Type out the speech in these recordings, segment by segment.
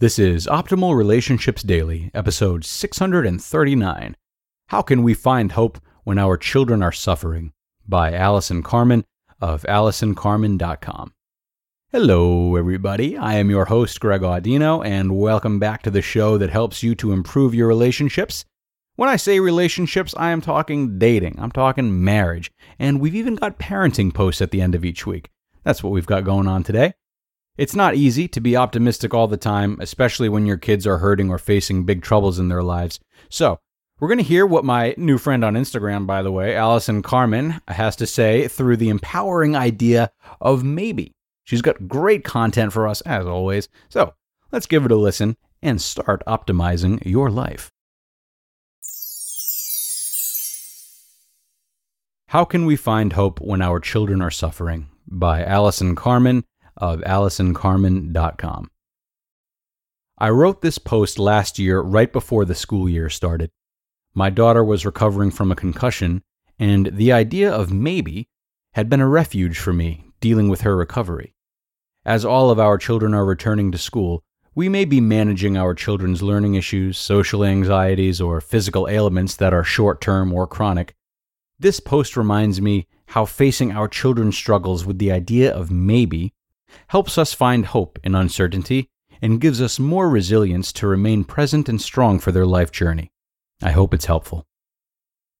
This is Optimal Relationships Daily, episode 639. How can we find hope when our children are suffering? By Allison Carmen of AllisonCarmen.com. Hello, everybody. I am your host, Greg Audino, and welcome back to the show that helps you to improve your relationships. When I say relationships, I am talking dating, I'm talking marriage, and we've even got parenting posts at the end of each week. That's what we've got going on today. It's not easy to be optimistic all the time, especially when your kids are hurting or facing big troubles in their lives. So, we're going to hear what my new friend on Instagram, by the way, Allison Carmen, has to say through the empowering idea of maybe. She's got great content for us, as always. So, let's give it a listen and start optimizing your life. How Can We Find Hope When Our Children Are Suffering? by Allison Carmen of AllisonCarmen.com. I wrote this post last year right before the school year started. My daughter was recovering from a concussion, and the idea of maybe had been a refuge for me dealing with her recovery. As all of our children are returning to school, we may be managing our children's learning issues, social anxieties, or physical ailments that are short term or chronic. This post reminds me how facing our children's struggles with the idea of maybe helps us find hope in uncertainty and gives us more resilience to remain present and strong for their life journey. I hope it's helpful.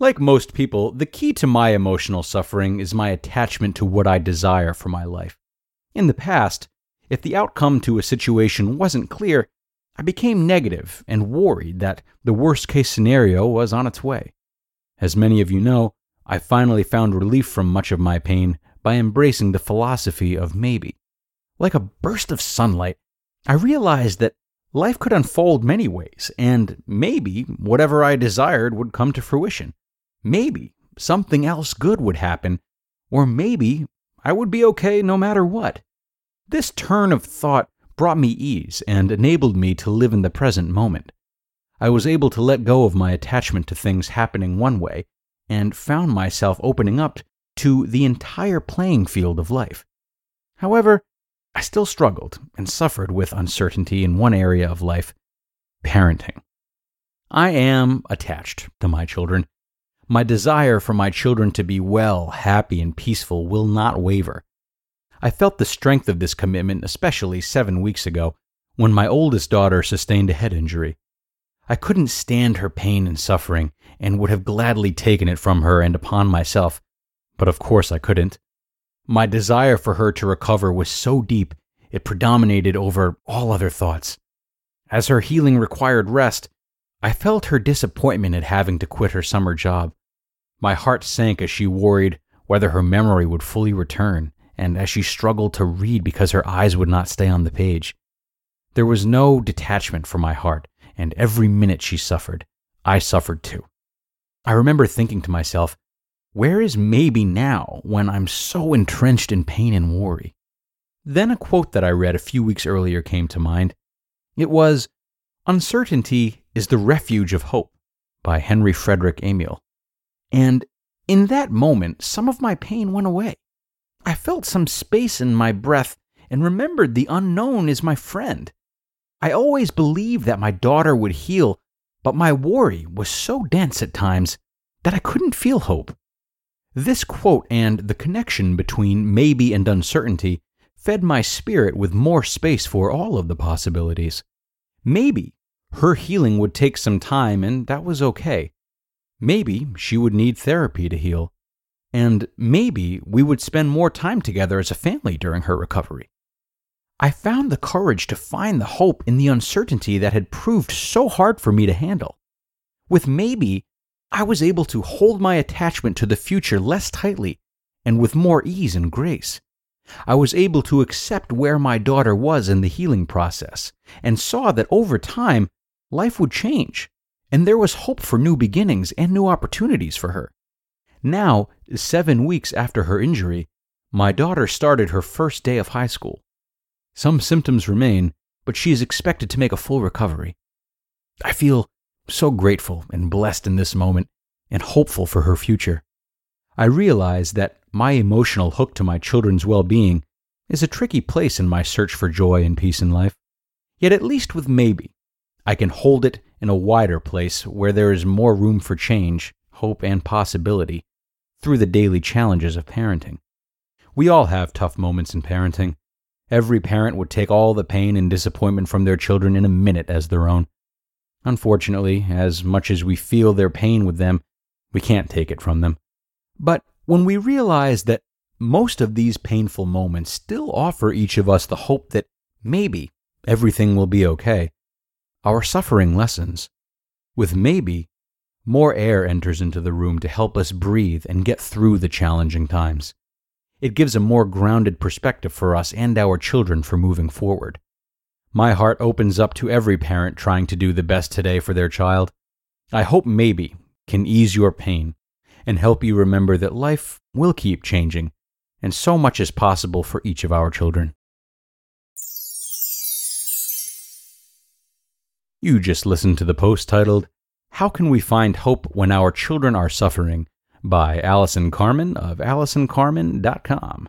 Like most people, the key to my emotional suffering is my attachment to what I desire for my life. In the past, if the outcome to a situation wasn't clear, I became negative and worried that the worst case scenario was on its way. As many of you know, I finally found relief from much of my pain by embracing the philosophy of maybe. Like a burst of sunlight, I realized that life could unfold many ways, and maybe whatever I desired would come to fruition. Maybe something else good would happen, or maybe I would be okay no matter what. This turn of thought brought me ease and enabled me to live in the present moment. I was able to let go of my attachment to things happening one way and found myself opening up to the entire playing field of life. However, I still struggled and suffered with uncertainty in one area of life parenting. I am attached to my children. My desire for my children to be well, happy, and peaceful will not waver. I felt the strength of this commitment, especially seven weeks ago, when my oldest daughter sustained a head injury. I couldn't stand her pain and suffering, and would have gladly taken it from her and upon myself, but of course I couldn't. My desire for her to recover was so deep it predominated over all other thoughts. As her healing required rest, I felt her disappointment at having to quit her summer job. My heart sank as she worried whether her memory would fully return, and as she struggled to read because her eyes would not stay on the page. There was no detachment from my heart, and every minute she suffered, I suffered too. I remember thinking to myself, where is maybe now when I'm so entrenched in pain and worry? Then a quote that I read a few weeks earlier came to mind. It was, Uncertainty is the refuge of hope by Henry Frederick Amiel. And in that moment, some of my pain went away. I felt some space in my breath and remembered the unknown is my friend. I always believed that my daughter would heal, but my worry was so dense at times that I couldn't feel hope. This quote and the connection between maybe and uncertainty fed my spirit with more space for all of the possibilities. Maybe Her healing would take some time, and that was okay. Maybe she would need therapy to heal. And maybe we would spend more time together as a family during her recovery. I found the courage to find the hope in the uncertainty that had proved so hard for me to handle. With maybe, I was able to hold my attachment to the future less tightly and with more ease and grace. I was able to accept where my daughter was in the healing process and saw that over time, life would change and there was hope for new beginnings and new opportunities for her. Now, seven weeks after her injury, my daughter started her first day of high school. Some symptoms remain, but she is expected to make a full recovery. I feel so grateful and blessed in this moment and hopeful for her future. I realize that my emotional hook to my children's well being is a tricky place in my search for joy and peace in life. Yet, at least with maybe, I can hold it in a wider place where there is more room for change, hope, and possibility through the daily challenges of parenting. We all have tough moments in parenting. Every parent would take all the pain and disappointment from their children in a minute as their own. Unfortunately, as much as we feel their pain with them, we can't take it from them. But when we realize that most of these painful moments still offer each of us the hope that maybe everything will be okay, our suffering lessens. With maybe, more air enters into the room to help us breathe and get through the challenging times. It gives a more grounded perspective for us and our children for moving forward. My heart opens up to every parent trying to do the best today for their child. I hope maybe can ease your pain and help you remember that life will keep changing and so much is possible for each of our children. You just listened to the post titled, How Can We Find Hope When Our Children Are Suffering? by Allison Carmen of AllisonCarmen.com.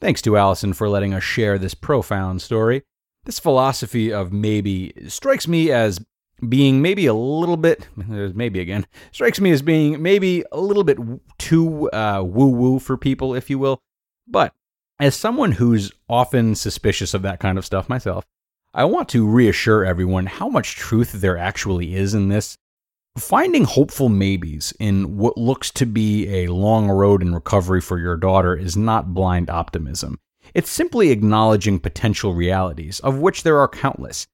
Thanks to Allison for letting us share this profound story. This philosophy of maybe strikes me as being maybe a little bit, maybe again, strikes me as being maybe a little bit too uh, woo woo for people, if you will. But as someone who's often suspicious of that kind of stuff myself, I want to reassure everyone how much truth there actually is in this. Finding hopeful maybes in what looks to be a long road in recovery for your daughter is not blind optimism. It's simply acknowledging potential realities, of which there are countless.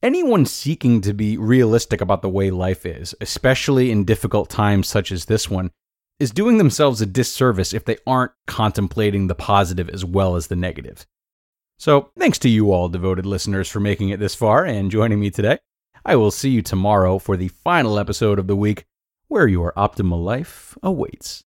Anyone seeking to be realistic about the way life is, especially in difficult times such as this one, is doing themselves a disservice if they aren't contemplating the positive as well as the negative. So, thanks to you all, devoted listeners, for making it this far and joining me today. I will see you tomorrow for the final episode of the week where your optimal life awaits.